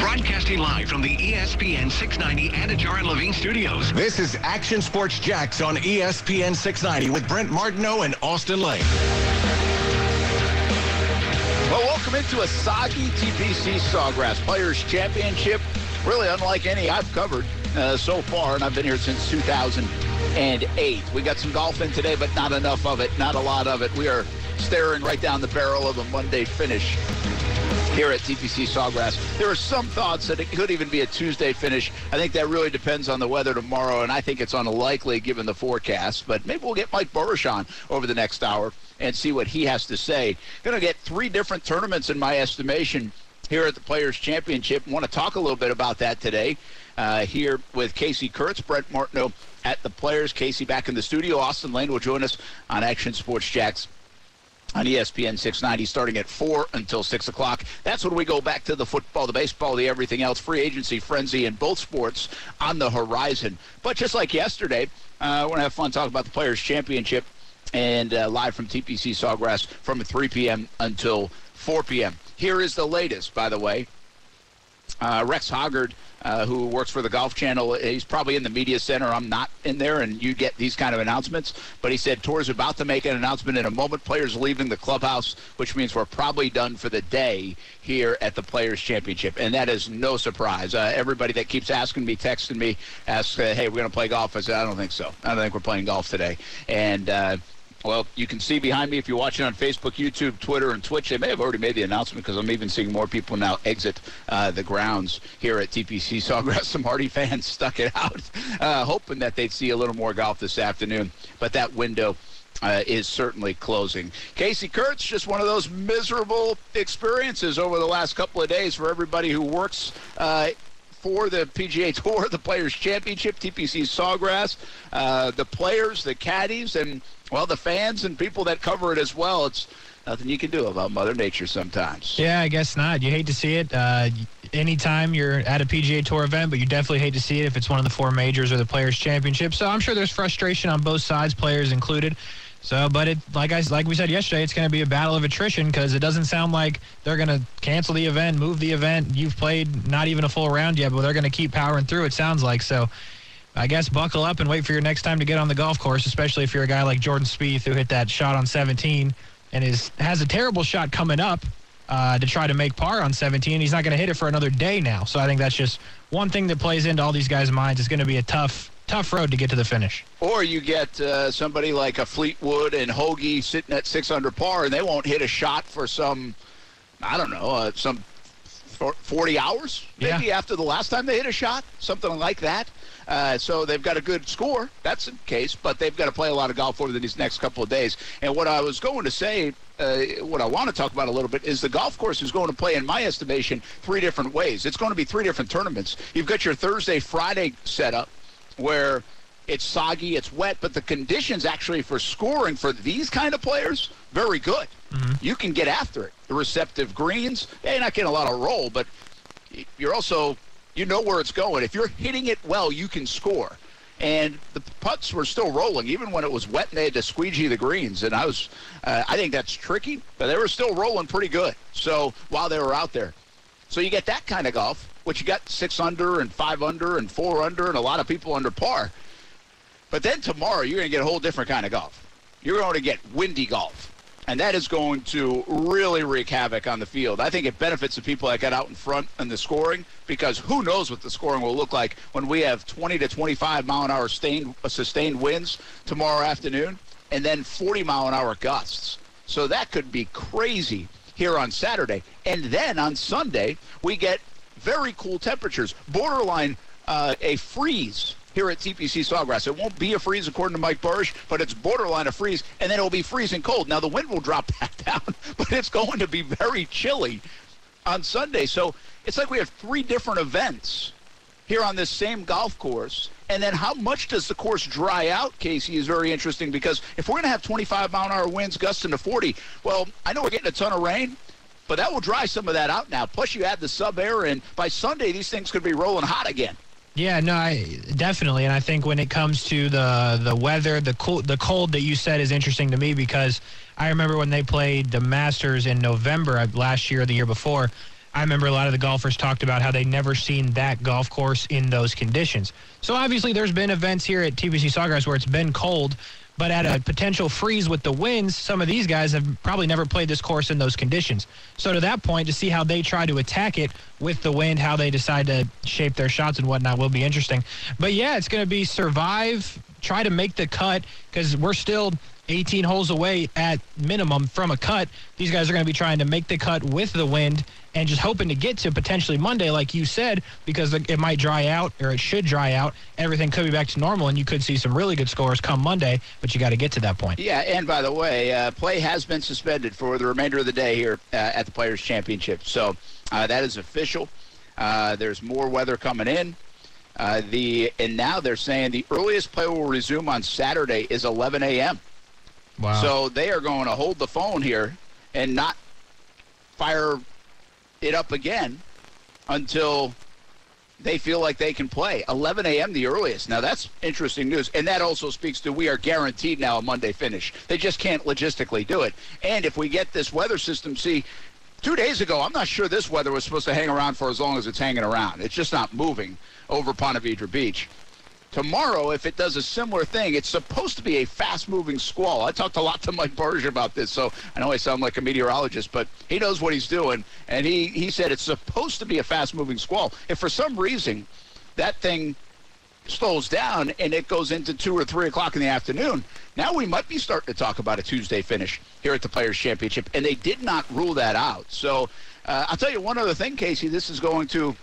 Broadcasting live from the ESPN 690 Anajar and Levine studios. This is Action Sports Jax on ESPN 690 with Brent Martineau and Austin Lane. Well, welcome into a soggy TPC Sawgrass Players Championship. Really unlike any I've covered uh, so far, and I've been here since 2008. We got some golf in today, but not enough of it, not a lot of it. We are staring right down the barrel of a Monday finish here at TPC Sawgrass. There are some thoughts that it could even be a Tuesday finish. I think that really depends on the weather tomorrow, and I think it's unlikely given the forecast. But maybe we'll get Mike Buresh on over the next hour and see what he has to say. Going to get three different tournaments in my estimation here at the Players Championship. Want to talk a little bit about that today. Uh, here with Casey Kurtz, Brent Martineau at the Players. Casey back in the studio. Austin Lane will join us on Action Sports Jax on ESPN 690 starting at 4 until 6 o'clock. That's when we go back to the football, the baseball, the everything else, free agency frenzy in both sports on the horizon. But just like yesterday, uh, I want to have fun talking about the Players' Championship and uh, live from TPC Sawgrass from 3 p.m. until 4 p.m. Here is the latest, by the way. Uh, Rex Hoggard, uh, who works for the Golf Channel, he's probably in the media center. I'm not in there, and you get these kind of announcements. But he said Tour's about to make an announcement in a moment. Players leaving the clubhouse, which means we're probably done for the day here at the Players Championship, and that is no surprise. Uh, everybody that keeps asking me, texting me, asks, uh, "Hey, we're going to play golf?" I said, "I don't think so. I don't think we're playing golf today." And uh, well, you can see behind me if you're watching on Facebook, YouTube, Twitter, and Twitch. They may have already made the announcement because I'm even seeing more people now exit uh, the grounds here at TPC Sawgrass. Some Hardy fans stuck it out, uh, hoping that they'd see a little more golf this afternoon. But that window uh, is certainly closing. Casey Kurtz, just one of those miserable experiences over the last couple of days for everybody who works uh, for the PGA Tour, the Players Championship, TPC Sawgrass, uh, the players, the caddies, and, well, the fans and people that cover it as well. It's nothing you can do about Mother Nature sometimes. Yeah, I guess not. You hate to see it. Uh, anytime you're at a PGA Tour event, but you definitely hate to see it if it's one of the four majors or the Players Championship. So I'm sure there's frustration on both sides, players included. So, but it, like I, like we said yesterday, it's going to be a battle of attrition because it doesn't sound like they're going to cancel the event, move the event. You've played not even a full round yet, but they're going to keep powering through. It sounds like so. I guess buckle up and wait for your next time to get on the golf course, especially if you're a guy like Jordan Spieth who hit that shot on 17 and is has a terrible shot coming up uh, to try to make par on 17. He's not going to hit it for another day now. So I think that's just one thing that plays into all these guys' minds. It's going to be a tough, tough road to get to the finish. Or you get uh, somebody like a Fleetwood and Hoge sitting at six under par, and they won't hit a shot for some, I don't know, uh, some 40 hours maybe Yeah. after the last time they hit a shot, something like that. Uh, so they've got a good score. That's the case, but they've got to play a lot of golf over these next couple of days. And what I was going to say, uh, what I want to talk about a little bit, is the golf course is going to play, in my estimation, three different ways. It's going to be three different tournaments. You've got your Thursday, Friday setup where it's soggy, it's wet, but the conditions actually for scoring for these kind of players, very good. You can get after it. The receptive greens, you're not getting a lot of roll, but you're also, you know where it's going. If you're hitting it well, you can score. And the putts were still rolling, even when it was wet and they had to squeegee the greens. And I was, uh, I think that's tricky, but they were still rolling pretty good. So while they were out there, so you get that kind of golf, which you got six under and five under and four under and a lot of people under par. But then tomorrow you're going to get a whole different kind of golf. You're going to get windy golf. And that is going to really wreak havoc on the field. I think it benefits the people that got out in front in the scoring because who knows what the scoring will look like when we have 20 to 25 mile an hour sustained, sustained winds tomorrow afternoon and then 40 mile an hour gusts. So that could be crazy here on Saturday. And then on Sunday, we get very cool temperatures, borderline uh, a freeze here at TPC Sawgrass. It won't be a freeze according to Mike Buresh, but it's borderline a freeze, and then it'll be freezing cold. Now the wind will drop back down, but it's going to be very chilly on Sunday. So it's like we have three different events here on this same golf course. And then how much does the course dry out, Casey, is very interesting because if we're going to have 25 mile an hour winds gusting to 40, well, I know we're getting a ton of rain, but that will dry some of that out now. Plus, you add the SubAir, and by Sunday, these things could be rolling hot again. Yeah, no, I definitely, and I think when it comes to the the weather, the cool, the cold that you said is interesting to me because I remember when they played the Masters in November last year, or the year before. I remember a lot of the golfers talked about how they never seen that golf course in those conditions. So obviously, there's been events here at TPC Sawgrass where it's been cold, but at a potential freeze with the winds, some of these guys have probably never played this course in those conditions. So to that point, to see how they try to attack it with the wind, how they decide to shape their shots and whatnot will be interesting. But yeah, it's going to be survive, try to make the cut because we're still 18 holes away at minimum from a cut. These guys are going to be trying to make the cut with the wind and just hoping to get to potentially Monday, like you said, because it might dry out or it should dry out. Everything could be back to normal, and you could see some really good scores come Monday, but you got to get to that point. Yeah, and by the way, uh, play has been suspended for the remainder of the day here uh, at the Players' Championship. So uh, that is official. Uh, there's more weather coming in. Uh, the and now they're saying the earliest play will resume on Saturday is 11 a.m. Wow. So they are going to hold the phone here and not fire it up again until they feel like they can play. 11 a.m. the earliest. Now that's interesting news, and that also speaks to we are guaranteed now a Monday finish. They just can't logistically do it. And if we get this weather system, see. Two days ago, I'm not sure this weather was supposed to hang around for as long as it's hanging around. It's just not moving over Ponte Vedra Beach. Tomorrow, if it does a similar thing, it's supposed to be a fast-moving squall. I talked a lot to Mike Buresh about this, so I know I sound like a meteorologist, but he knows what he's doing, and he, he said it's supposed to be a fast-moving squall. If for some reason that thing slows down and it goes into 2 or 3 o'clock in the afternoon, now we might be starting to talk about a Tuesday finish here at the Players' Championship, and they did not rule that out. So uh, I'll tell you one other thing, Casey, this is going to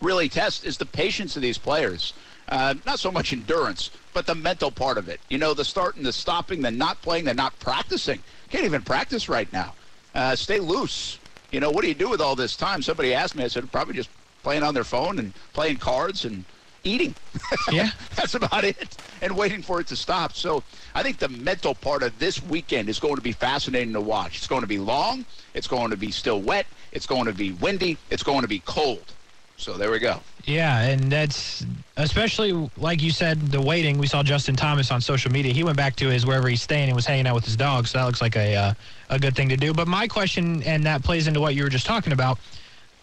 really test is the patience of these players. Uh, not so much endurance, but the mental part of it. You know, the starting, the stopping, the not playing, the not practicing. Can't even practice right now. Uh, stay loose. You know, what do you do with all this time? Somebody asked me. I said, probably just playing on their phone and playing cards and eating. Yeah. That's about it. And waiting for it to stop. So I think the mental part of this weekend is going to be fascinating to watch. It's going to be long. It's going to be still wet. It's going to be windy. It's going to be cold. So there we go. Yeah, and that's especially like you said, the waiting. We saw Justin Thomas on social media. He went back to his wherever he's staying and was hanging out with his dog. So that looks like a uh, a good thing to do. But my question, and that plays into what you were just talking about.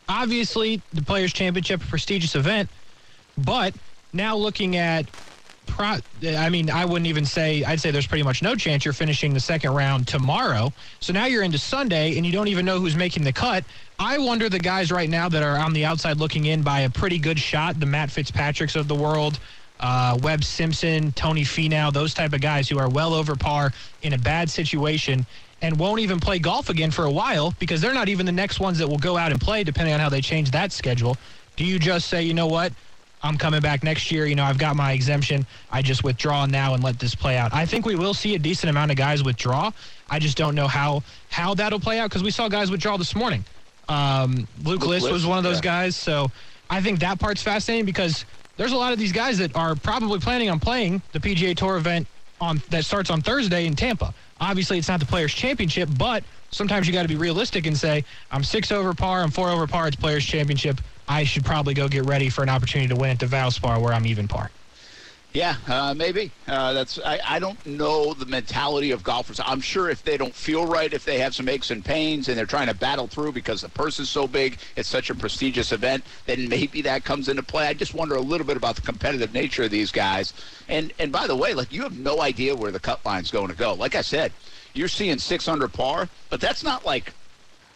Obviously, the Players Championship, a prestigious event, but now looking at pro, I mean, I wouldn't even say, I'd say there's pretty much no chance you're finishing the second round tomorrow. So now you're into Sunday and you don't even know who's making the cut. I wonder the guys right now that are on the outside looking in by a pretty good shot, the Matt Fitzpatricks of the world, uh, Webb Simpson, Tony Finau, those type of guys who are well over par in a bad situation and won't even play golf again for a while because they're not even the next ones that will go out and play depending on how they change that schedule. Do you just say, you know what? I'm coming back next year. You know, I've got my exemption. I just withdraw now and let this play out. I think we will see a decent amount of guys withdraw. I just don't know how how that'll play out because we saw guys withdraw this morning. Um, Luke, Luke List was one of those yeah. guys. So I think that part's fascinating because there's a lot of these guys that are probably planning on playing the PGA Tour event on that starts on Thursday in Tampa. Obviously, it's not the Players Championship, but sometimes you got to be realistic and say, I'm six over par, I'm four over par, it's Players Championship. I should probably go get ready for an opportunity to win at the Valspar where I'm even par. Yeah, uh, maybe. Uh, that's I, I don't know the mentality of golfers. I'm sure if they don't feel right, if they have some aches and pains and they're trying to battle through because the purse is so big, it's such a prestigious event, then maybe that comes into play. I just wonder a little bit about the competitive nature of these guys. And and by the way, like you have no idea where the cut line's going to go. Like I said, you're seeing 600 par, but that's not like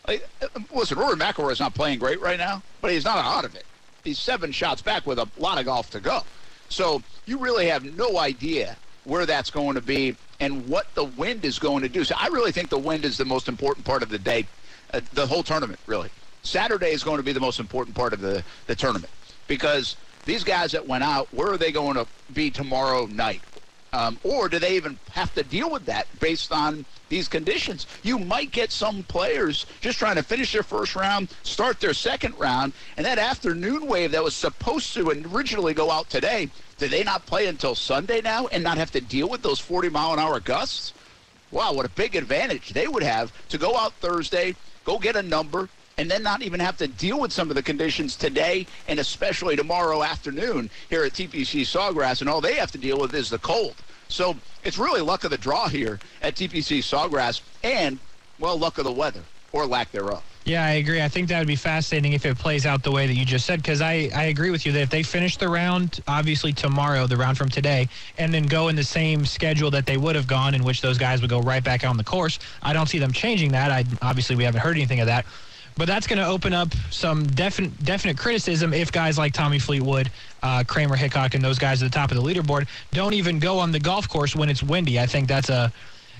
like, uh, listen, Rory McIlroy is not playing great right now, but he's not out of it. He's seven shots back with a lot of golf to go. So you really have no idea where that's going to be and what the wind is going to do. So I really think the wind is the most important part of the day, uh, the whole tournament, really. Saturday is going to be the most important part of the, the tournament because these guys that went out, where are they going to be tomorrow night? Um, or do they even have to deal with that based on these conditions? You might get some players just trying to finish their first round, start their second round, and that afternoon wave that was supposed to originally go out today, do they not play until Sunday now and not have to deal with those 40 mile an hour gusts? Wow, what a big advantage they would have to go out Thursday, go get a number, and then not even have to deal with some of the conditions today and especially tomorrow afternoon here at TPC Sawgrass, and all they have to deal with is the cold. So it's really luck of the draw here at TPC Sawgrass and, well, luck of the weather or lack thereof. Yeah, I agree. I think that would be fascinating if it plays out the way that you just said, because I, I agree with you that if they finish the round, obviously tomorrow, the round from today, and then go in the same schedule that they would have gone, in which those guys would go right back on the course, I don't see them changing that. I Obviously, we haven't heard anything of that. But that's going to open up some definite definite criticism if guys like Tommy Fleetwood, uh, Kramer Hickok, and those guys at the top of the leaderboard don't even go on the golf course when it's windy. I think that's a,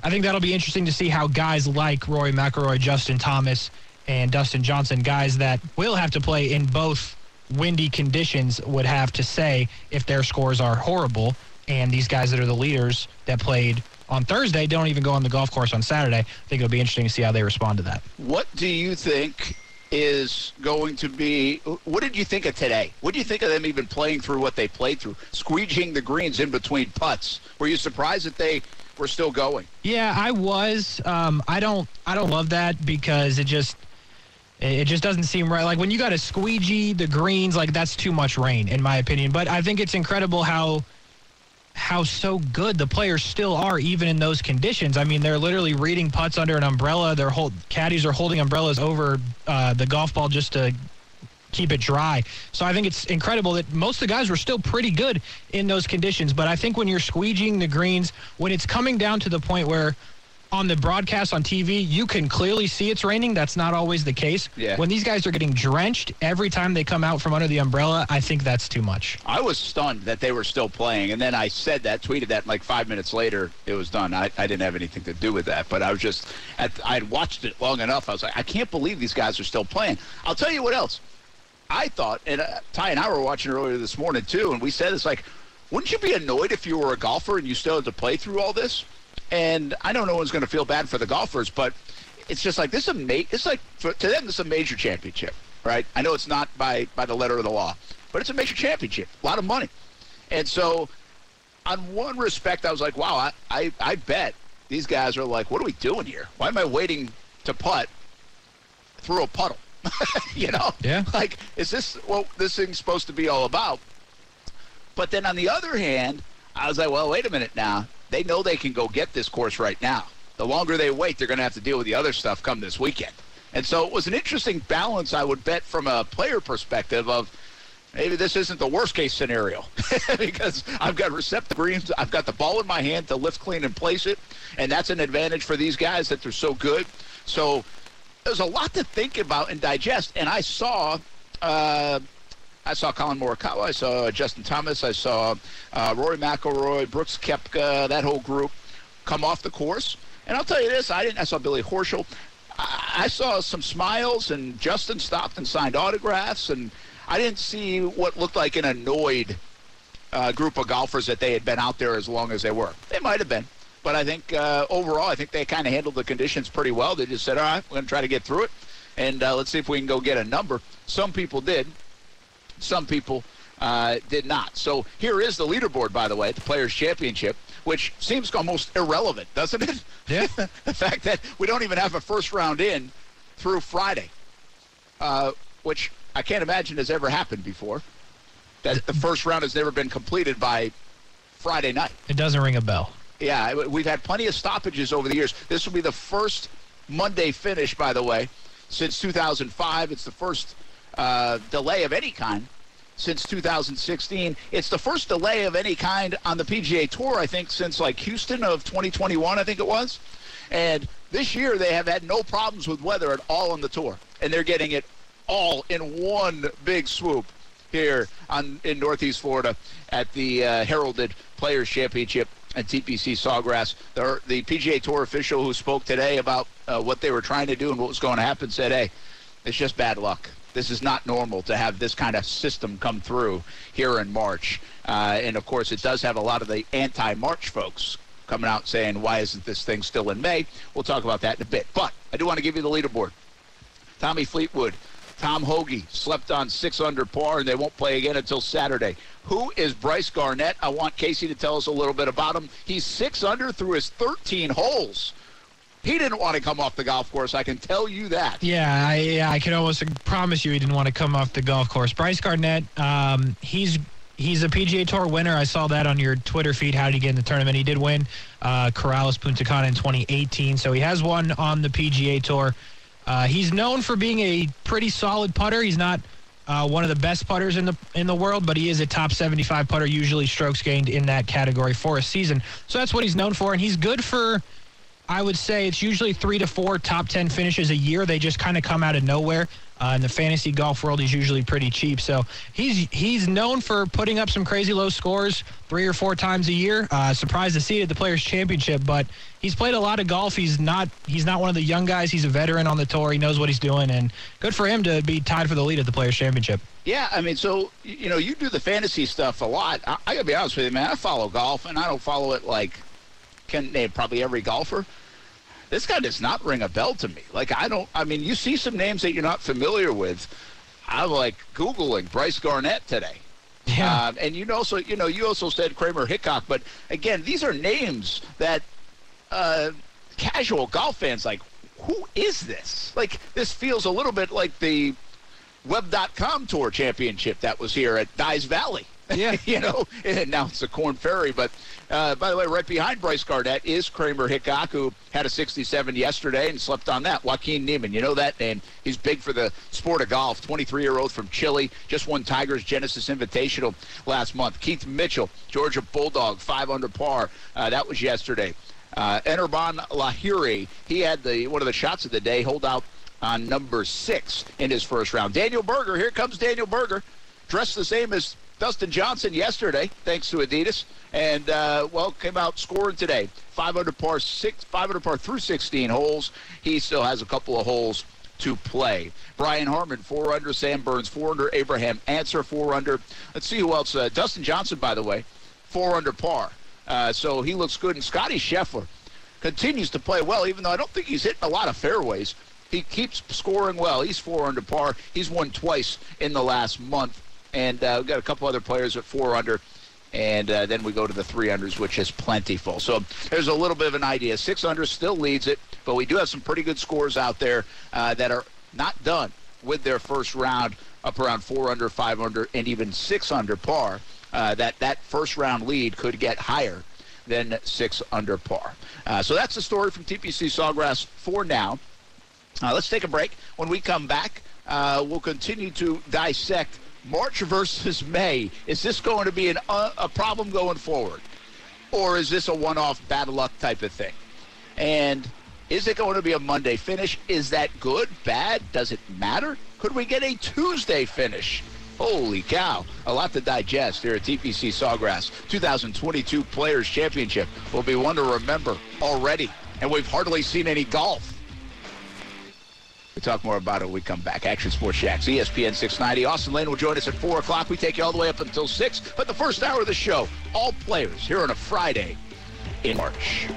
I think that'll be interesting to see how guys like Rory McIlroy, Justin Thomas, and Dustin Johnson, guys that will have to play in both windy conditions, would have to say if their scores are horrible. And these guys that are the leaders that played on Thursday don't even go on the golf course on Saturday. I think it'll be interesting to see how they respond to that. What do you think is going to be? What did you think of today? What do you think of them even playing through what they played through, squeegeeing the greens in between putts? Were you surprised that they were still going? Yeah, I was. Um, I don't. I don't love that because it just. It just doesn't seem right. Like when you got to squeegee the greens, like that's too much rain, in my opinion. But I think it's incredible how how so good the players still are, even in those conditions. I mean, they're literally reading putts under an umbrella. Their whole caddies are holding umbrellas over uh, the golf ball just to keep it dry. So I think it's incredible that most of the guys were still pretty good in those conditions. But I think when you're squeegeeing the greens, when it's coming down to the point where on the broadcast on TV, you can clearly see it's raining. That's not always the case. Yeah. When these guys are getting drenched every time they come out from under the umbrella, I think that's too much. I was stunned that they were still playing, and then I said that, tweeted that, like five minutes later, it was done. I, I didn't have anything to do with that, but I was just, at, I'd watched it long enough. I was like, I can't believe these guys are still playing. I'll tell you what else. I thought, and uh, Ty and I were watching earlier this morning too, and we said it's like, wouldn't you be annoyed if you were a golfer and you still had to play through all this? And I know no one's going to feel bad for the golfers, but it's just like this is a ma- it's like for, to them this is a major championship, right? I know it's not by by the letter of the law, but it's a major championship, a lot of money, and so on one respect, I was like, wow, I I, I bet these guys are like, what are we doing here? Why am I waiting to putt through a puddle? you know, Yeah. like is this what this thing's supposed to be all about? But then on the other hand, I was like, well, wait a minute now. They know they can go get this course right now. The longer they wait, they're going to have to deal with the other stuff come this weekend. And so it was an interesting balance, I would bet, from a player perspective of maybe this isn't the worst case scenario because I've got receptive greens. I've got the ball in my hand to lift, clean, and place it. And that's an advantage for these guys that they're so good. So there's a lot to think about and digest. And I saw. Uh, I saw Collin Morikawa. I saw Justin Thomas. I saw uh, Rory McIlroy, Brooks Koepka, that whole group come off the course. And I'll tell you this: I didn't. I saw Billy Horschel. I, I saw some smiles, and Justin stopped and signed autographs, and I didn't see what looked like an annoyed uh, group of golfers that they had been out there as long as they were. They might have been. But I think uh, overall, I think they kind of handled the conditions pretty well. They just said, all right, we're going to try to get through it, and uh, let's see if we can go get a number. Some people did. Some people uh, did not. So here is the leaderboard, by the way, the Players' Championship, which seems almost irrelevant, doesn't it? Yeah. the fact that we don't even have a first round in through Friday, uh, which I can't imagine has ever happened before. That the first round has never been completed by Friday night. It doesn't ring a bell. Yeah, we've had plenty of stoppages over the years. This will be the first Monday finish, by the way, since 2005. It's the first uh, delay of any kind since 2016. It's the first delay of any kind on the PGA Tour, I think, since like Houston of 2021, I think it was. And this year they have had no problems with weather at all on the tour, and they're getting it all in one big swoop here on in Northeast Florida at the uh, heralded Players Championship at TPC Sawgrass. The, the PGA Tour official who spoke today about uh, what they were trying to do and what was going to happen said, "Hey, it's just bad luck. This is not normal to have this kind of system come through here in March." Uh, and of course, it does have a lot of the anti-March folks coming out saying, "Why isn't this thing still in May?" We'll talk about that in a bit. But I do want to give you the leaderboard. Tommy Fleetwood, Tom Hoge slept on six under par, and they won't play again until Saturday. Who is Bryce Garnett? I want Casey to tell us a little bit about him. He's six under through his 13 holes. He didn't want to come off the golf course. I can tell you that. Yeah, I, I can almost promise you he didn't want to come off the golf course. Bryce Garnett, um, he's he's a PGA Tour winner. I saw that on your Twitter feed. How did he get in the tournament? He did win uh, Corales Puntacana in 2018, so he has won on the PGA Tour. Uh, he's known for being a pretty solid putter. He's not uh, one of the best putters in the in the world, but he is a top 75 putter, usually strokes gained in that category for a season. So that's what he's known for, and he's good for. I would say it's usually three to four top 10 finishes a year. They just kind of come out of nowhere. Uh, in the fantasy golf world, he's usually pretty cheap. So he's he's known for putting up some crazy low scores three or four times a year. Uh, surprised to see it at the Players Championship, but he's played a lot of golf. He's not he's not one of the young guys. He's a veteran on the tour. He knows what he's doing, and good for him to be tied for the lead at the Players Championship. Yeah, I mean, so you know, you do the fantasy stuff a lot. I, I gotta be honest with you, man. I follow golf, and I don't follow it like can name probably every golfer this guy does not ring a bell to me. Like I don't. I mean, you see some names that you're not familiar with. I'm like googling Bryce Garnett today. Yeah. Um, and you also, you know, you also said Kramer Hickok, but again, these are names that uh, casual golf fans like. Who is this? Like this feels a little bit like the Web.com Tour Championship that was here at Dye's Valley. Yeah. you know, now it's the Korn Ferry. But uh, by the way, right behind Bryce Garnett is Kramer who had a 67 yesterday and slept on that. Joaquin Niemann, you know that name. He's big for the sport of golf. 23 year old from Chile, just won Tigers Genesis Invitational last month. Keith Mitchell, Georgia Bulldog, five under par. Uh, that was yesterday. Uh, Anirban Lahiri, he had the one of the shots of the day, hold out on number six in his first round. Daniel Berger, here comes Daniel Berger, dressed the same as Dustin Johnson yesterday, thanks to Adidas, and uh, well, came out scoring today. Five under par six, five under par through 16 holes. He still has a couple of holes to play. Brian Harman, four under. Sam Burns, four under. Abraham Ancer, four under. Let's see who else. Uh, Dustin Johnson, by the way, four under par. Uh, so he looks good. And Scotty Scheffler continues to play well, even though I don't think he's hitting a lot of fairways. He keeps scoring well. He's four under par. He's won twice in the last month and uh, we've got a couple other players at four under. And uh, then we go to the three unders, which is plentiful. So there's a little bit of an idea. Six under still leads it, but we do have some pretty good scores out there uh, that are not done with their first round up around four under, five under, and even six under par. Uh, that that first round lead could get higher than six under par. Uh, so that's the story from TPC Sawgrass for now. Uh, let's take a break. When we come back, we'll continue to dissect March versus May. Is this going to be an, uh, a problem going forward? Or is this a one off bad luck type of thing? And is it going to be a Monday finish? Is that good, bad? Does it matter? Could we get a Tuesday finish? Holy cow. A lot to digest here at TPC Sawgrass. 2022 Players Championship will be one to remember already. And we've hardly seen any golf. We'll talk more about it when we come back. Action Sports Jax, ESPN 690. Austin Lane will join us at 4 o'clock. We take you all the way up until 6. But the first hour of the show, all players here on a Friday in March.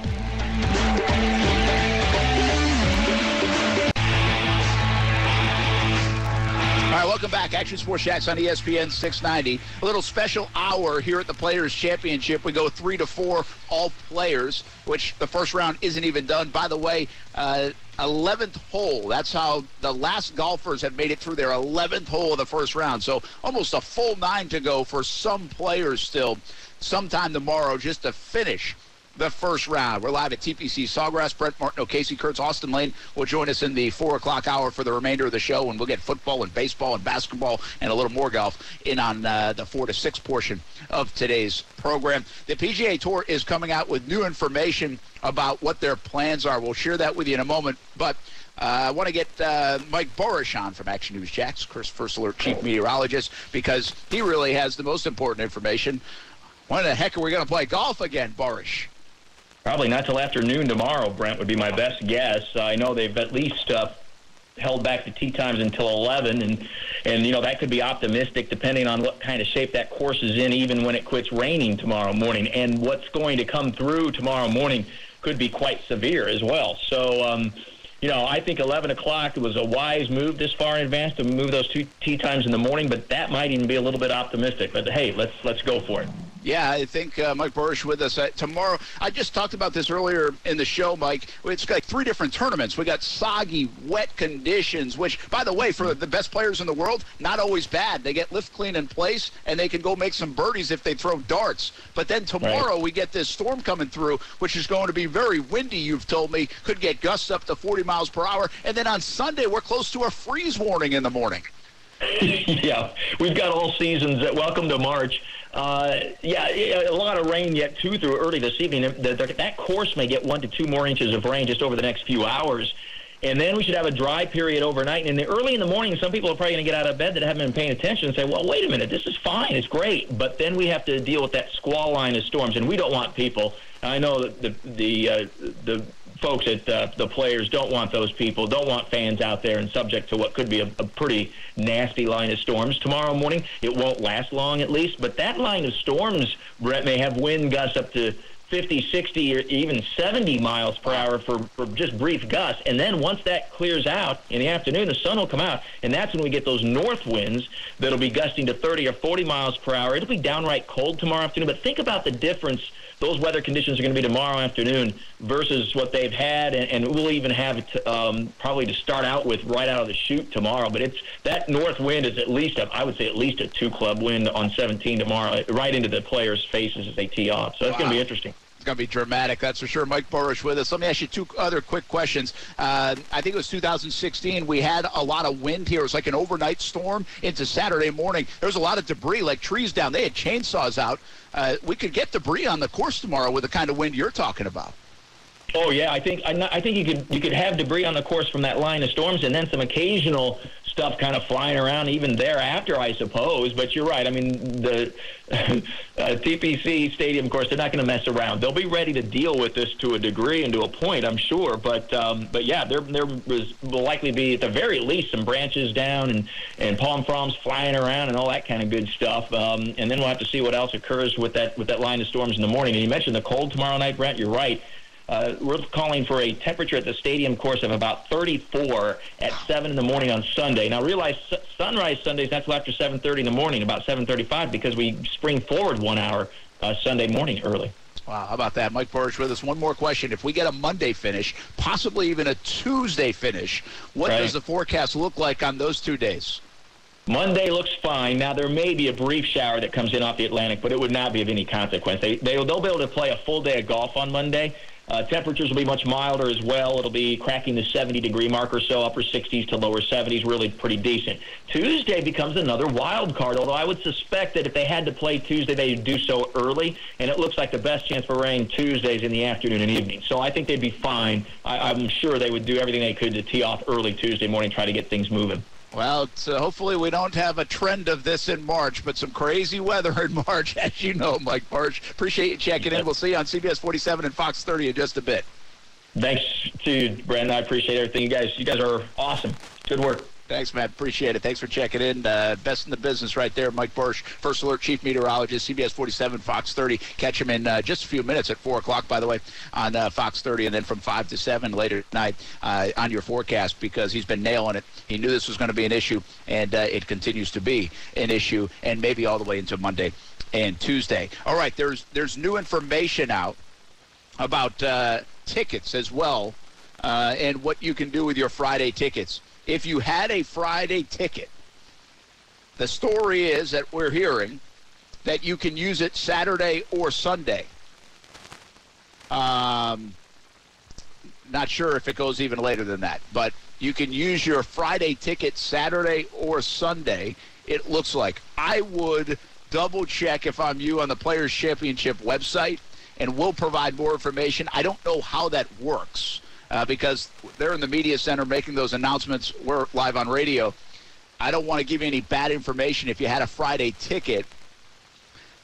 All right, welcome back. Action Sports Jax on ESPN 690. A little special hour here at the Players Championship. We go three to four all players, which the first round isn't even done. By the way, uh, 11th hole. That's how the last golfers have made it through their 11th hole of the first round. So almost a full nine to go for some players still sometime tomorrow just to finish the first round. We're live at TPC Sawgrass. Brent Martineau, Casey Kurtz, Austin Lane will join us in the 4 o'clock hour for the remainder of the show, and we'll get football and baseball and basketball and a little more golf in on uh, the 4 to 6 portion of today's program. The PGA Tour is coming out with new information about what their plans are. We'll share that with you in a moment, but uh, I want to get uh, Mike Buresh on from Action News Jax, Chris First Alert Chief Meteorologist, because he really has the most important information. When the heck are we going to play golf again, Buresh? Probably not till afternoon tomorrow, Brent, would be my best guess. I know they've at least uh, held back the tee times until 11, and, and, you know, that could be optimistic depending on what kind of shape that course is in, even when it quits raining tomorrow morning. And what's going to come through tomorrow morning could be quite severe as well. So, um, you know, I think 11 o'clock was a wise move this far in advance to move those two tee times in the morning, but that might even be a little bit optimistic. But hey, let's let's go for it. Yeah, I think uh, Mike Buresh with us uh, tomorrow. I just talked about this earlier in the show, Mike. It's like three different tournaments. We got soggy, wet conditions, which, by the way, for the best players in the world, not always bad. They get lift clean in place, and they can go make some birdies if they throw darts. But then tomorrow right. we get this storm coming through, which is going to be very windy. You've told me could get gusts up to 40 miles per hour, and then on Sunday we're close to a freeze warning in the morning. yeah, we've got all seasons. Welcome to March. Uh, yeah, a lot of rain yet too through early this evening. The, the, that course may get one to two more inches of rain just over the next few hours. And then we should have a dry period overnight. And in the early in the morning, some people are probably going to get out of bed that haven't been paying attention and say, well, wait a minute, this is fine. It's great. But then we have to deal with that squall line of storms. And we don't want people. I know that the, the, uh, the folks at the players don't want those people, don't want fans out there and subject to what could be a, a pretty nasty line of storms tomorrow morning. It won't last long, at least, but that line of storms, Brett, may have wind gusts up to 50, 60, or even 70 miles per hour for, for just brief gusts. And then once that clears out in the afternoon, the sun will come out, and that's when we get those north winds that'll be gusting to 30 or 40 miles per hour. It'll be downright cold tomorrow afternoon, but think about the difference those weather conditions are going to be tomorrow afternoon versus what they've had, and, and we'll even have it um, probably to start out with right out of the chute tomorrow. But it's that north wind is at least a, I would say at least a two club wind on 17 tomorrow, right into the players' faces as they tee off. So it's wow. going to be interesting. It's going to be dramatic, that's for sure. Mike Buresh with us. Let me ask you two other quick questions. Uh, I think it was 2016. We had a lot of wind here. It was like an overnight storm into Saturday morning. There was a lot of debris, like trees down. They had chainsaws out. Uh, we could get debris on the course tomorrow with the kind of wind you're talking about. Oh yeah, I think I think you could you could have debris on the course from that line of storms, and then some occasional stuff kind of flying around even thereafter, I suppose. But you're right. I mean, the uh, TPC Stadium, of course, they're not going to mess around. They'll be ready to deal with this to a degree and to a point, I'm sure. But um, but yeah, there there was, will likely be at the very least some branches down and and palm fronds flying around and all that kind of good stuff. Um, and then we'll have to see what else occurs with that with that line of storms in the morning. And you mentioned the cold tomorrow night, Brent. You're right. Uh, we're calling for a temperature at the stadium course of about 34 at 7 in the morning on Sunday. Now, realize sunrise Sundays not till after 7.30 in the morning, about 7.35, because we spring forward one hour uh, Sunday morning early. Wow, how about that? Mike Buresh with us. One more question. If we get a Monday finish, possibly even a Tuesday finish, what right. does the forecast look like on those two days? Monday looks fine. Now there may be a brief shower that comes in off the Atlantic, but it would not be of any consequence. They, they they'll be able to play a full day of golf on Monday. Uh, temperatures will be much milder as well. It'll be cracking the 70 degree mark or so, upper 60s to lower 70s, really pretty decent. Tuesday becomes another wild card, although I would suspect that if they had to play Tuesday, they'd do so early, and it looks like the best chance for rain Tuesdays in the afternoon and evening. So I think they'd be fine. I, I'm sure they would do everything they could to tee off early Tuesday morning, try to get things moving. Well, uh, hopefully we don't have a trend of this in March, but some crazy weather in March, as you know, Mike Buresh. Appreciate you checking in. We'll see you on CBS 47 and Fox 30 in just a bit. Thanks to Brandon. I appreciate everything. You guys, you guys are awesome. Good work. Thanks, Matt. Appreciate it. Thanks for checking in. Uh, best in the business right there, Mike Buresh, First Alert Chief Meteorologist, CBS 47, Fox 30. Catch him in uh, just a few minutes at 4 o'clock, by the way, on uh, Fox 30, and then from 5 to 7 later tonight uh, on your forecast because he's been nailing it. He knew this was going to be an issue, and uh, it continues to be an issue, and maybe all the way into Monday and Tuesday. All right, there's there's new information out about uh, tickets as well, and what you can do with your Friday tickets if you had a Friday ticket, the story is that we're hearing that you can use it Saturday or Sunday. Um, not sure if it goes even later than that, but you can use your Friday ticket Saturday or Sunday. It looks like I would double check if I'm you on the Players Championship website, and we'll provide more information. I don't know how that works uh, because they're in the media center making those announcements. We're live on radio. I don't want to give you any bad information. If you had a Friday ticket,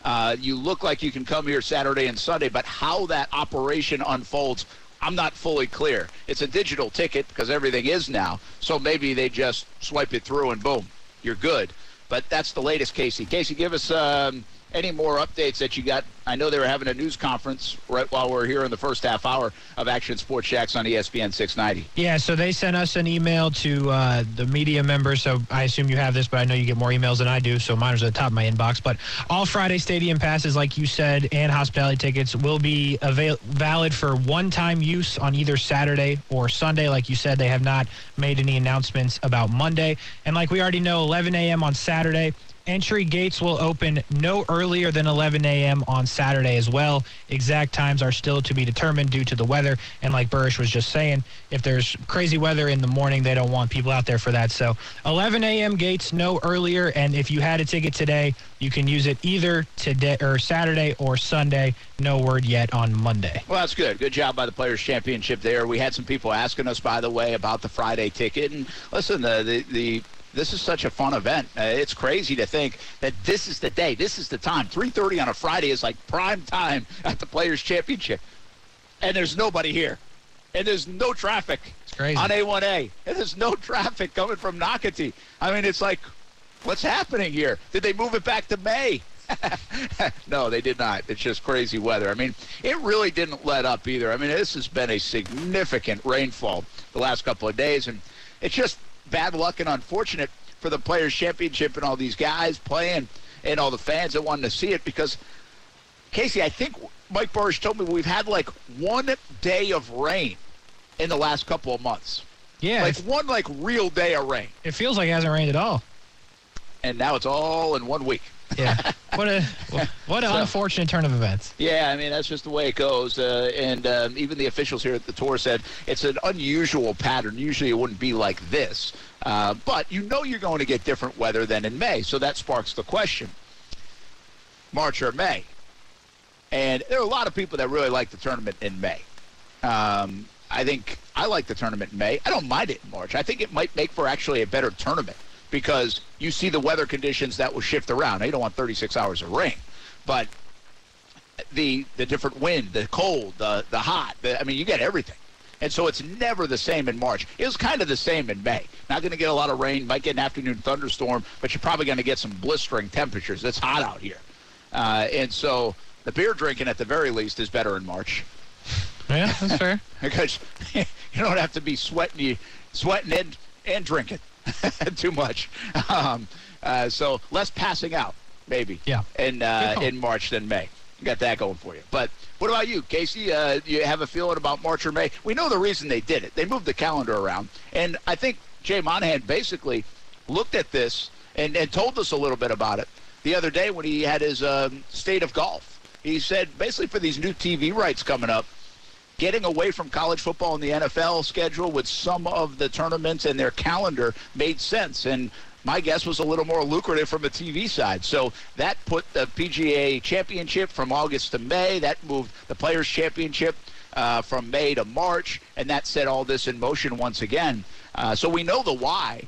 uh, you look like you can come here Saturday and Sunday, but how that operation unfolds, I'm not fully clear. It's a digital ticket because everything is now, so maybe they just swipe it through and boom, you're good. But that's the latest, Casey. Casey, give us um, any more updates that you got? I know they were having a news conference right while we are here in the first half hour of Action Sports Jax on ESPN 690. Yeah, so they sent us an email to uh, the media members. So I assume you have this, but I know you get more emails than I do. So mine was at the top of my inbox. But all Friday stadium passes, like you said, and hospitality tickets will be avail- valid for one-time use on either Saturday or Sunday. Like you said, they have not made any announcements about Monday. And like we already know, 11 a.m. on Saturday. Entry gates will open no earlier than 11 a.m. on Saturday as well. Exact times are still to be determined due to the weather. And like Buresh was just saying, if there's crazy weather in the morning, they don't want people out there for that. So 11 a.m. gates no earlier. And if you had a ticket today, you can use it either today or Saturday or Sunday. No word yet on Monday. Well, that's good. Good job by the Players Championship there. We had some people asking us, by the way, about the Friday ticket. And listen, the the, the this is such a fun event. Uh, it's crazy to think that this is the day, this is the time. 3:30 on a Friday is like prime time at the Players Championship, and there's nobody here, and there's no traffic on A1A, and there's no traffic coming from Nocatee. I mean, it's like, what's happening here? Did they move it back to May? no, they did not. It's just crazy weather. I mean, it really didn't let up either. I mean, this has been a significant rainfall the last couple of days, and it's just bad luck and unfortunate for the Players Championship and all these guys playing and all the fans that wanted to see it because, Casey, I think Mike Buresh told me we've had like one day of rain in the last couple of months. Yeah. Like one like real day of rain. It feels like it hasn't rained at all. And now it's all in one week. Yeah. What a what an so, unfortunate turn of events. Yeah, I mean that's just the way it goes. Uh, and um, even the officials here at the tour said it's an unusual pattern. Usually it wouldn't be like this. Uh, but you know you're going to get different weather than in May, so that sparks the question: March or May? And there are a lot of people that really like the tournament in May. Um, I think I like the tournament in May. I don't mind it in March. I think it might make for actually a better tournament because you see the weather conditions that will shift around. Now, you don't want 36 hours of rain, but the the different wind, the cold, the the hot. The, I mean, you get everything. And so it's never the same in March. It was kind of the same in May. Not going to get a lot of rain, might get an afternoon thunderstorm, but you're probably going to get some blistering temperatures. It's hot out here. Uh, and so the beer drinking, at the very least, is better in March. Yeah, that's fair. because you don't have to be sweating, sweating and, and drinking. too much. Um, uh, so less passing out, maybe. Yeah. In uh, in March than May. You got that going for you. But what about you, Casey? Uh, you have a feeling about March or May? We know the reason they did it. They moved the calendar around, and I think Jay Monahan basically looked at this and, and told us a little bit about it the other day when he had his um, state of golf. He said basically for these new TV rights coming up, getting away from college football and the NFL schedule with some of the tournaments and their calendar made sense. And my guess was a little more lucrative from a TV side. So that put the PGA Championship from August to May. That moved the Players Championship uh, from May to March, and that set all this in motion once again. Uh, so we know the why,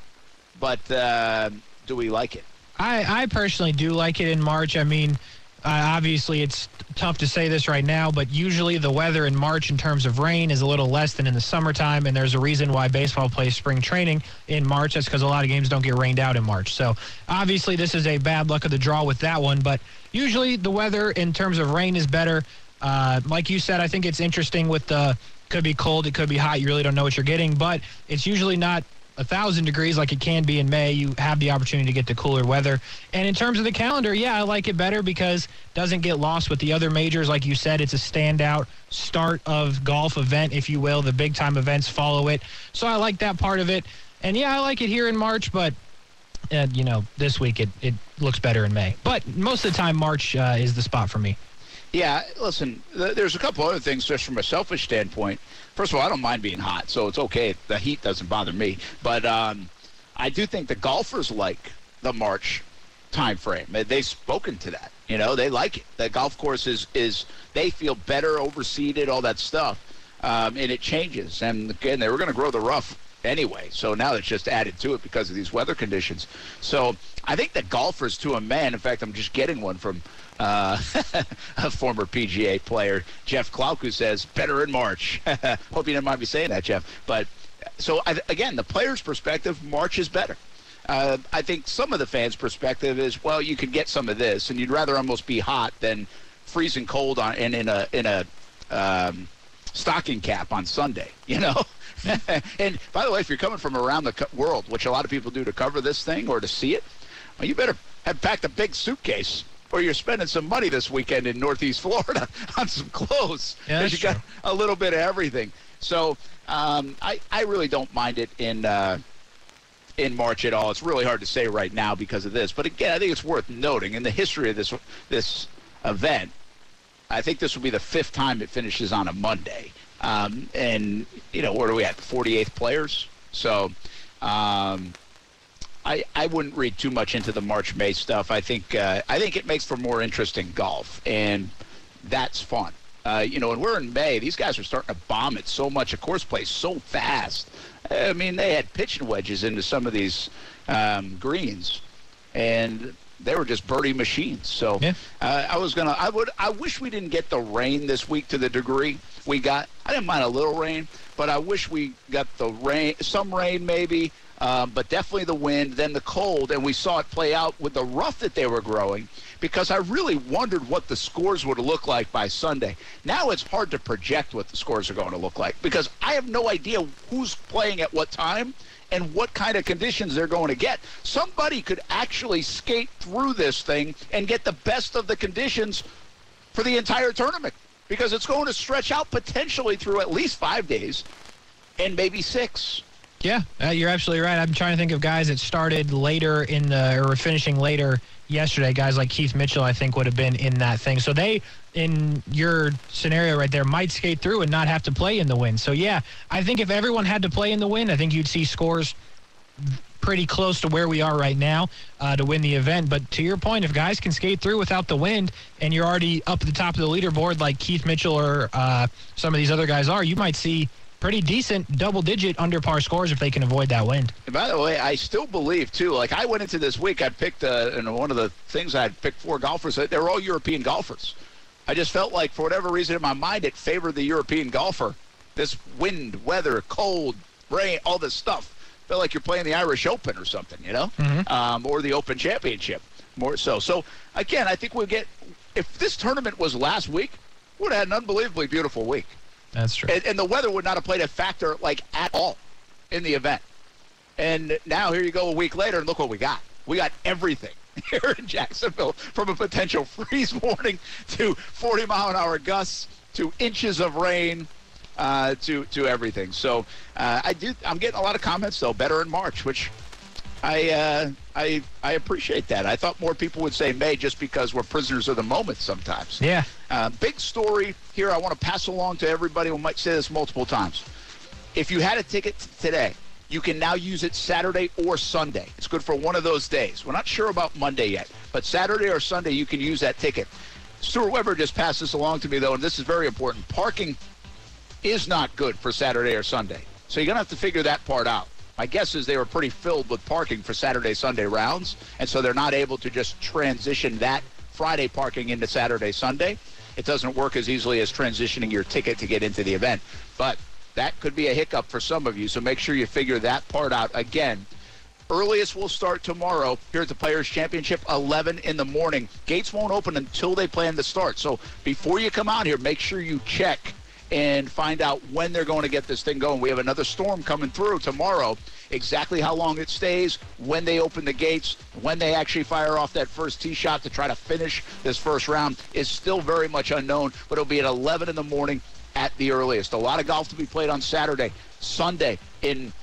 but uh, do we like it? I, I personally do like it in March. I mean, uh, obviously, it's tough to say this right now, but usually the weather in March in terms of rain is a little less than in the summertime, and there's a reason why baseball plays spring training in March. That's because a lot of games don't get rained out in March. So obviously, this is a bad luck of the draw with that one, but usually the weather in terms of rain is better. Uh, like you said, I think it's interesting with the could be cold, it could be hot. You really don't know what you're getting, but it's usually not a thousand degrees like it can be in May, you have the opportunity to get the cooler weather. And in terms of the calendar, yeah, I like it better because it doesn't get lost with the other majors. Like you said, it's a standout start of golf event, if you will. The big time events follow it. So I like that part of it. And yeah, I like it here in March, but uh, you know, this week it, it looks better in May. But most of the time, March uh, is the spot for me. Yeah, listen, th- there's a couple other things just from a selfish standpoint. First of all, I don't mind being hot, so it's okay. The heat doesn't bother me. But um, I do think the golfers like the March time frame. They've spoken to that. You know, they like it. The golf course is, is they feel better overseeded, all that stuff. Um, and it changes. And again, they were going to grow the rough anyway. So now it's just added to it because of these weather conditions. So I think the golfers, to a man, in fact, I'm just getting one from uh, a former PGA player, Jeff Clark, who says better in March. Hope you didn't mind me saying that, Jeff. But so I, again, the player's perspective, March is better. uh, I think some of the fans' perspective is, well, you could get some of this, and you'd rather almost be hot than freezing cold on and in a in a um, stocking cap on Sunday. You know. and by the way, if you're coming from around the world, which a lot of people do to cover this thing or to see it, well, you better have packed a big suitcase or you're spending some money this weekend in Northeast Florida on some clothes. Yeah, Because you got a little bit of everything. So um, I, I really don't mind it in uh, in March at all. It's really hard to say right now because of this. But again, I think it's worth noting in the history of this this event. I think this will be the fifth time it finishes on a Monday. Um, and you know, where are we at? 48th players. So. Um, I, I wouldn't read too much into the March May stuff. I think uh, I think it makes for more interesting golf, and that's fun. Uh, you know, when we're in May, these guys are starting to bomb it so much. A course plays so fast. I mean, they had pitching wedges into some of these um, greens, and they were just birdie machines. So Yeah. uh, I was gonna. I would. I wish we didn't get the rain this week to the degree we got. I didn't mind a little rain, but I wish we got the rain, some rain maybe, um, but definitely the wind, then the cold, and we saw it play out with the rough that they were growing. Because I really wondered what the scores would look like by Sunday. Now it's hard to project what the scores are going to look like because I have no idea who's playing at what time and what kind of conditions they're going to get. Somebody could actually skate through this thing and get the best of the conditions for the entire tournament because it's going to stretch out potentially through at least five days and maybe six. Yeah, uh, you're absolutely right. I'm trying to think of guys that started later in the or finishing later yesterday. Guys like Keith Mitchell, I think, would have been in that thing. So they, in your scenario right there, might skate through and not have to play in the wind. So yeah, I think if everyone had to play in the wind, I think you'd see scores pretty close to where we are right now uh, to win the event. But to your point, if guys can skate through without the wind and you're already up at the top of the leaderboard like Keith Mitchell or uh, some of these other guys are, you might see pretty decent double digit under par scores if they can avoid that wind. And by the way, I still believe too. Like I went into this week, I picked uh, and one of the things I had picked four golfers. They were all European golfers. I just felt like for whatever reason in my mind, it favored the European golfer. This wind, weather, cold, rain, all this stuff. Felt like you're playing the Irish Open or something, you know, um, or the Open Championship, more so. So again, I think we'll get. If this tournament was last week, would have had an unbelievably beautiful week That's true. and, and the weather would not have played a factor like at all in the event. And now here you go a week later, and look what we got. We got everything here in Jacksonville, from a potential freeze warning to 40 mile an hour gusts to inches of rain. Uh, to to everything. So uh, I do. I'm getting a lot of comments though. Better in March, which I uh, I I appreciate that. I thought more people would say May just because we're prisoners of the moment sometimes. yeah. Uh, big story here I want to pass along to everybody who might say this multiple times. If you had a ticket today, you can now use it Saturday or Sunday. It's good for one of those days. We're not sure about Monday yet, but Saturday or Sunday you can use that ticket. Stuart Weber just passed this along to me, though, and this is very important. Parking is not good for Saturday or Sunday. So you're going to have to figure that part out. My guess is they were pretty filled with parking for Saturday, Sunday rounds, and so they're not able to just transition that Friday parking into Saturday, Sunday. It doesn't work as easily as transitioning your ticket to get into the event. But that could be a hiccup for some of you, so make sure you figure that part out. Again, Earliest we'll start tomorrow here at the Players Championship, 11 in the morning. Gates won't open until they plan to start. So before you come out here, make sure you check and find out when they're going to get this thing going. We have another storm coming through tomorrow. Exactly how long it stays, when they open the gates, when they actually fire off that first tee shot to try to finish this first round is still very much unknown, but it'll be at 11 in the morning at the earliest. A lot of golf to be played on Saturday, Sunday in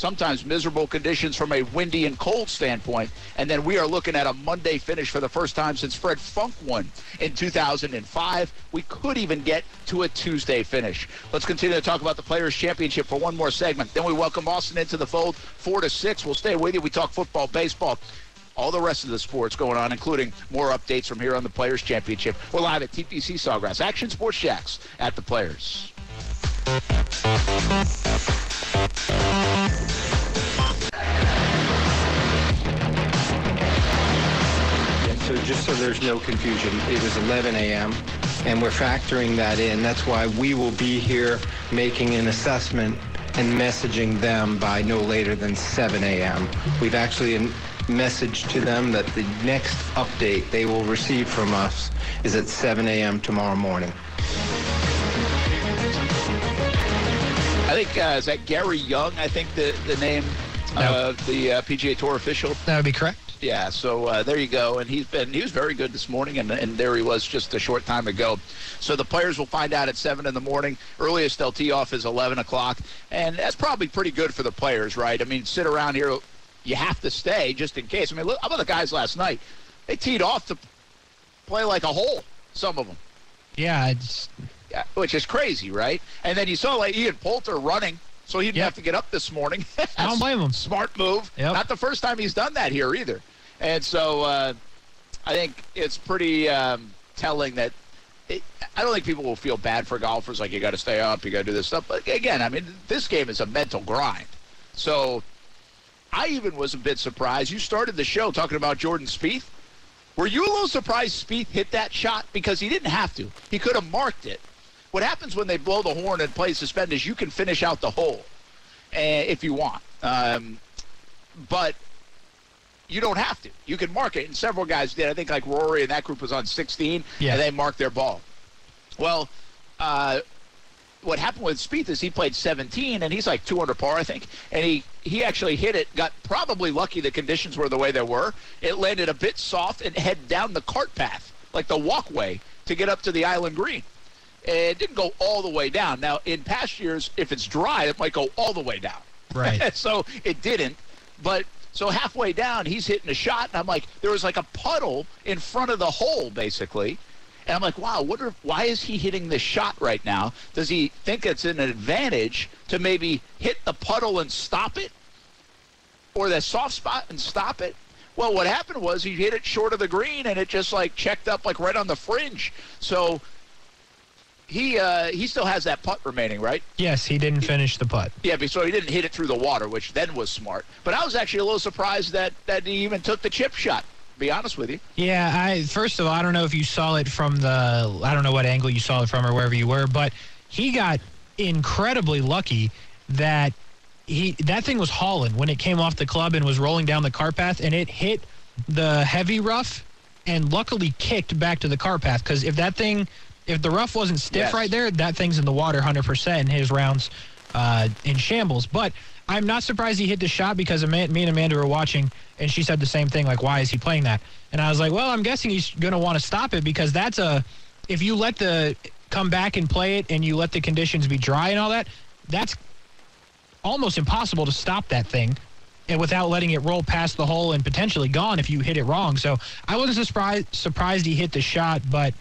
sometimes miserable conditions from a windy and cold standpoint. And then we are looking at a Monday finish for the first time since Fred Funk won in 2005. We could even get to a Tuesday finish. Let's continue to talk about the Players' Championship for one more segment. Then we welcome Austin into the fold. Four to six. We'll stay with you. We talk football, baseball. All the rest of the sports going on, including more updates from here on the Players Championship. We're live at TPC Sawgrass, Action Sports Jax at the Players. So just so there's no confusion, it was 11 a.m. and we're factoring that in. That's why we will be here making an assessment and messaging them by no later than 7 a.m. We've actually messaged to them that the next update they will receive from us is at 7 a.m. tomorrow morning. I think uh, is that Gary Young. I think the the name No. of the uh, PGA Tour official. That would be correct. Yeah, so uh, there you go. And he's been he was very good this morning, and, and there he was just a short time ago. So the players will find out at seven in the morning. Earliest they'll tee off is eleven o'clock, and that's probably pretty good for the players, right? I mean, sit around here, you have to stay just in case. I mean, look, how about the guys last night? They teed off to play like a hole. Some of them. Yeah, it's which is crazy, right? And then you saw like Ian Poulter running, so he didn't Yep. have to get up this morning. I don't blame him. Smart move. Yep. Not the first time he's done that here either. And so uh, I think it's pretty um, telling that it, I don't think people will feel bad for golfers like you got to stay up, you got to do this stuff. But again, I mean, this game is a mental grind. So I even was a bit surprised. You started the show talking about Jordan Spieth. Were you a little surprised Spieth hit that shot because he didn't have to? He could have marked it. What happens when they blow the horn and play suspended is you can finish out the hole uh, if you want, um, but you don't have to. You can mark it, and several guys did. I think like Rory and that group was on 16, Yeah. and they marked their ball. Well, uh, what happened with Spieth is he played 17 and he's like two under par, I think. And he he actually hit it. Got probably lucky the conditions were the way they were. It landed a bit soft and head down the cart path, like the walkway, to get up to the island green. It didn't go all the way down. Now in past years, if it's dry, it might go all the way down. Right. so it didn't. But so halfway down, he's hitting a shot, and I'm like, there was like a puddle in front of the hole, basically. And I'm like, wow, what are, why is he hitting this shot right now? Does he think it's an advantage to maybe hit the puddle and stop it? Or the soft spot and stop it? Well, what happened was he hit it short of the green and it just like checked up like right on the fringe. So he uh, he still has that putt remaining, right? yes, he didn't finish the putt. Yeah, so he didn't hit it through the water, which then was smart. But I was actually a little surprised that, that he even took the chip shot, to be honest with you. Yeah, I first of all, I don't know if you saw it from the I don't know what angle you saw it from or wherever you were, but he got incredibly lucky that he that thing was hauling when it came off the club and was rolling down the car path and it hit the heavy rough and luckily kicked back to the car path because if that thing if the rough wasn't stiff Yes. right there, that thing's in the water 100% and his rounds uh, in shambles. But I'm not surprised he hit the shot because me and Amanda were watching and she said the same thing, like, why is he playing that? And I was like, well, I'm guessing he's going to want to stop it because that's a, if you let the, come back and play it and you let the conditions be dry and all that, that's almost impossible to stop that thing and without letting it roll past the hole and potentially gone if you hit it wrong. So I wasn't surprised surprised he hit the shot, but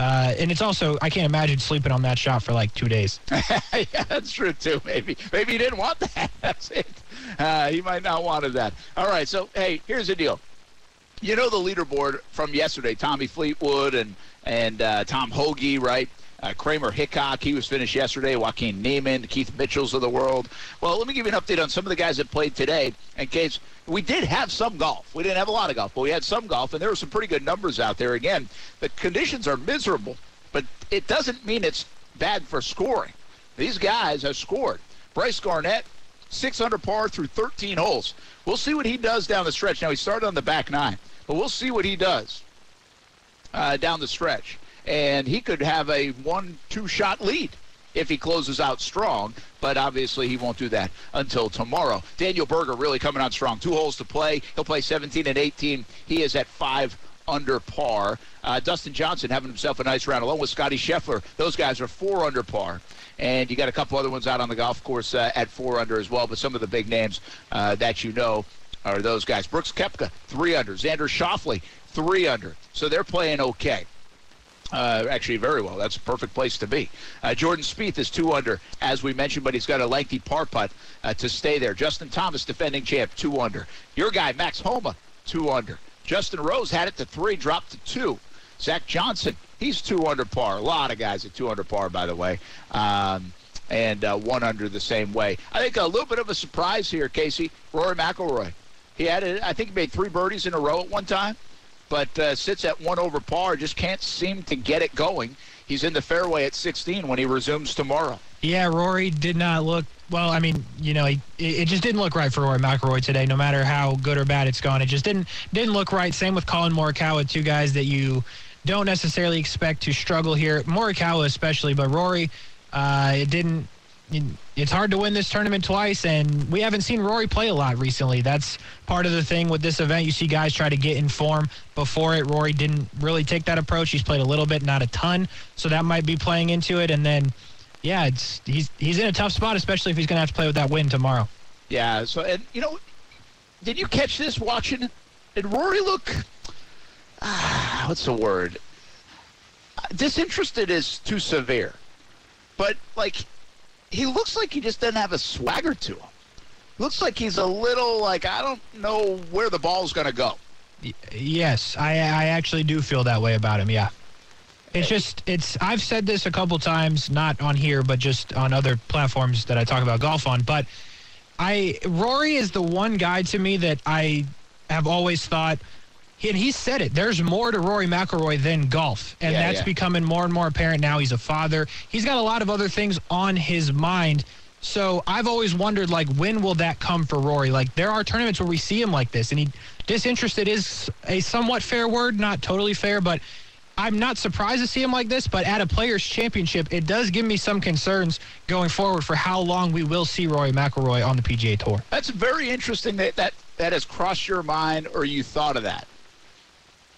uh, and it's also I can't imagine sleeping on that shot for like two days. yeah, that's true too. Maybe maybe he didn't want that. That's it. Uh, he might not wanted that. All right. So hey, here's the deal. You know the leaderboard from yesterday: Tommy Fleetwood and and uh, Tom Hoge, right? Uh, Kramer Hickok, he was finished yesterday. Joaquin Niemann, Keith Mitchell's of the world. Well, let me give you an update on some of the guys that played today. In case we did have some golf, we didn't have a lot of golf, but we had some golf, and there were some pretty good numbers out there. Again, the conditions are miserable, but it doesn't mean it's bad for scoring. These guys have scored. Brice Garnett, 600 par through 13 holes. We'll see what he does down the stretch. Now, he started on the back nine, but we'll see what he does uh, down the stretch. And he could have a one, two shot lead if he closes out strong, but obviously he won't do that until tomorrow. Daniel Berger really coming on strong. Two holes to play. He'll play 17 and 18. He is at five under par. Uh, Dustin Johnson having himself a nice round, along with Scotty Scheffler. Those guys are four under par. And you got a couple other ones out on the golf course uh, at four under as well. But some of the big names uh, that you know are those guys. Brooks Koepka, three under. Xander Schauffele, three under. So they're playing okay. Uh, actually, very well. That's a perfect place to be. Uh, Jordan Spieth is two under, as we mentioned, but he's got a lengthy par putt uh, to stay there. Justin Thomas, defending champ, two under. Your guy, Max Homa, two under. Justin Rose had it to three, dropped to two. Zach Johnson, he's two under par. A lot of guys at two under par, by the way. Um, and uh, one under the same way. I think a little bit of a surprise here, Casey. Rory McIlroy. He had, it, I think, he made three birdies in a row at one time but uh, sits at one over par. Just can't seem to get it going. He's in the fairway at 16 when he resumes tomorrow. Yeah, Rory did not look well, I mean, you know, it, it just didn't look right for Rory McIlroy today. No matter how good or bad it's gone, it just didn't didn't look right. Same with Collin Morikawa, two guys that you don't necessarily expect to struggle here. Morikawa especially, but Rory, uh, it didn't. It's hard to win this tournament twice, and we haven't seen Rory play a lot recently. That's part of the thing with this event. You see guys try to get in form before it. Rory didn't really take that approach. He's played a little bit, not a ton, so that might be playing into it. And then yeah, it's he's he's in a tough spot, especially if he's going to have to play with that win tomorrow. Yeah. So, and you know, did you catch this watching? Did Rory look? Ah, what's the word? Disinterested is too severe, but like he looks like he just doesn't have a swagger to him. Looks like he's a little like I don't know where the ball's going to go. Yes, I I actually do feel that way about him. Yeah. It's just it's I've said this a couple times, not on here, but just on other platforms that I talk about golf on. But I Rory is the one guy to me that I have always thought and he said it. There's more to Rory McIlroy than golf, and Yeah, that's yeah. becoming more and more apparent now. He's a father. He's got a lot of other things on his mind. So I've always wondered, like, when will that come for Rory? Like, there are tournaments where we see him like this, and he disinterested is a somewhat fair word, not totally fair, but I'm not surprised to see him like this. But at a Players Championship, it does give me some concerns going forward for how long we will see Rory McIlroy on the PGA Tour. That's very interesting that that, that has crossed your mind or you thought of that.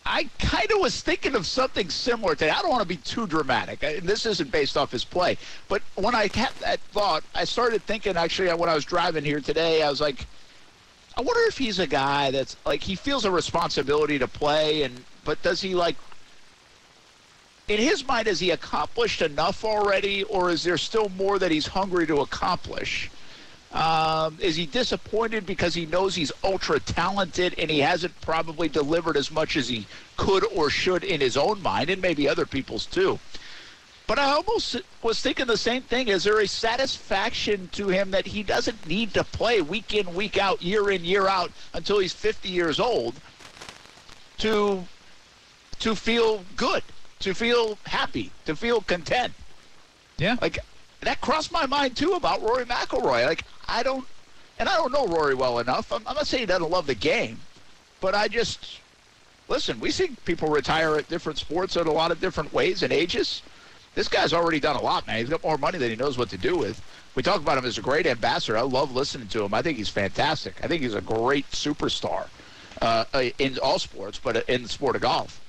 I kind of was thinking of something similar today. I don't want to be too dramatic. and This isn't based off his play. But when I had that thought, I started thinking actually when I was driving here today, I was like, I wonder if he's a guy that's like he feels a responsibility to play and but does he like in his mind has he accomplished enough already or is there still more that he's hungry to accomplish? Um, is he disappointed because he knows he's ultra talented and he hasn't probably delivered as much as he could or should in his own mind and maybe other people's too? But I almost was thinking the same thing. Is there a satisfaction to him that he doesn't need to play week in, week out, year in, year out until he's 50 years old to to feel good, to feel happy, to feel content? Yeah. Like that crossed my mind too about Rory McIlroy. Like I don't, and I don't know Rory well enough. I'm, I'm not saying he doesn't love the game, but I just listen. We see people retire at different sports in a lot of different ways and ages. This guy's already done a lot, man. He's got more money than he knows what to do with. We talk about him as a great ambassador. I love listening to him. I think he's fantastic. I think he's a great superstar uh, in all sports, but in the sport of golf.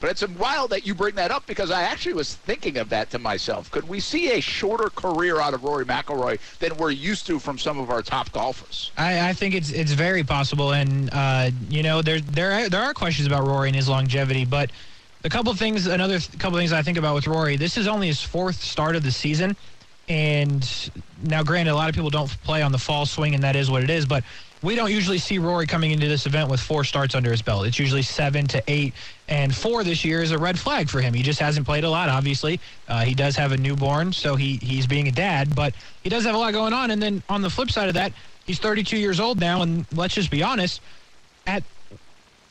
But it's wild that you bring that up because I actually was thinking of that to myself. Could we see a shorter career out of Rory McIlroy than we're used to from some of our top golfers? I, I think it's it's very possible, and uh, you know there there are, there are questions about Rory and his longevity, but a couple things, another th- couple things I think about with Rory. This is only his fourth start of the season, and now granted, a lot of people don't play on the fall swing, and that is what it is, but. We don't usually see Rory coming into this event with four starts under his belt. It's usually seven to eight, and four this year is a red flag for him. He just hasn't played a lot. Obviously, uh, he does have a newborn, so he he's being a dad, but he does have a lot going on. And then on the flip side of that, he's 32 years old now, and let's just be honest, at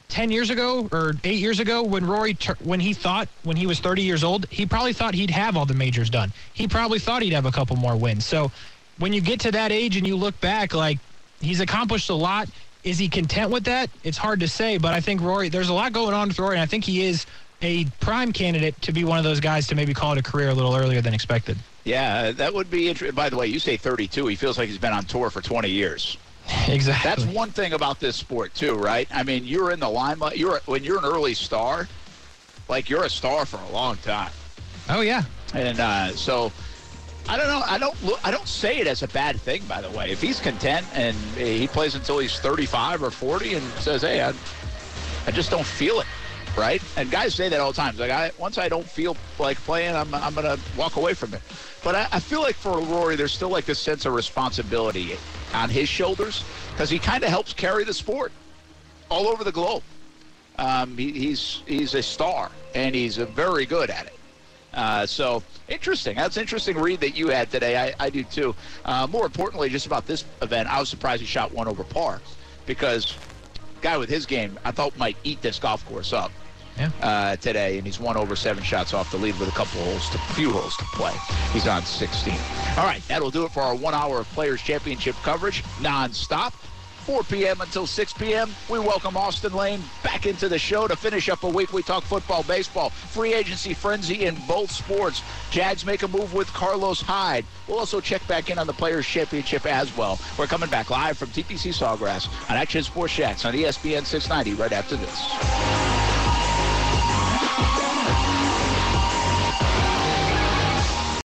10 years ago or 8 years ago when Rory when he thought when he was 30 years old, he probably thought he'd have all the majors done. He probably thought he'd have a couple more wins. So when you get to that age and you look back like he's accomplished a lot, is he content with that? It's hard to say, but I think Rory there's a lot going on with Rory and I think he is a prime candidate to be one of those guys to maybe call it a career a little earlier than expected. Yeah, that would be interesting. By the way, you say 32. He feels like he's been on tour for 20 years. exactly. That's one thing about this sport too, right? I mean, you're in the limelight. You're when you're an early star, like you're a star for a long time. Oh yeah. And uh, so, I don't know. I don't look. I don't say it as a bad thing. By the way, if he's content and he plays until he's 35 or 40 and says, "Hey, I, I just don't feel it," right? And guys say that all the time. Like, I, once I don't feel like playing, I'm I'm gonna walk away from it. But I, I feel like for Rory, there's still like this sense of responsibility on his shoulders because he kind of helps carry the sport all over the globe. Um, he, he's he's a star and he's very good at it. Uh, so interesting. That's an interesting read that you had today. I, I do too. Uh, more importantly, just about this event, I was surprised he shot one over par because guy with his game, I thought might eat this golf course up. Yeah. uh, today, and he's one over seven shots off the lead with a couple holes, to, few holes to play. He's on 16. All right, that'll do it for our one hour of Players Championship coverage, nonstop. 4 p.m. until 6 p.m. We welcome Austin Lane back into the show to finish up a week. We talk football, baseball, free agency frenzy in both sports. Jags make a move with Carlos Hyde. We'll also check back in on the Players Championship as well. We're coming back live from TPC Sawgrass on Action Sports Jax on ESPN 690 right after this.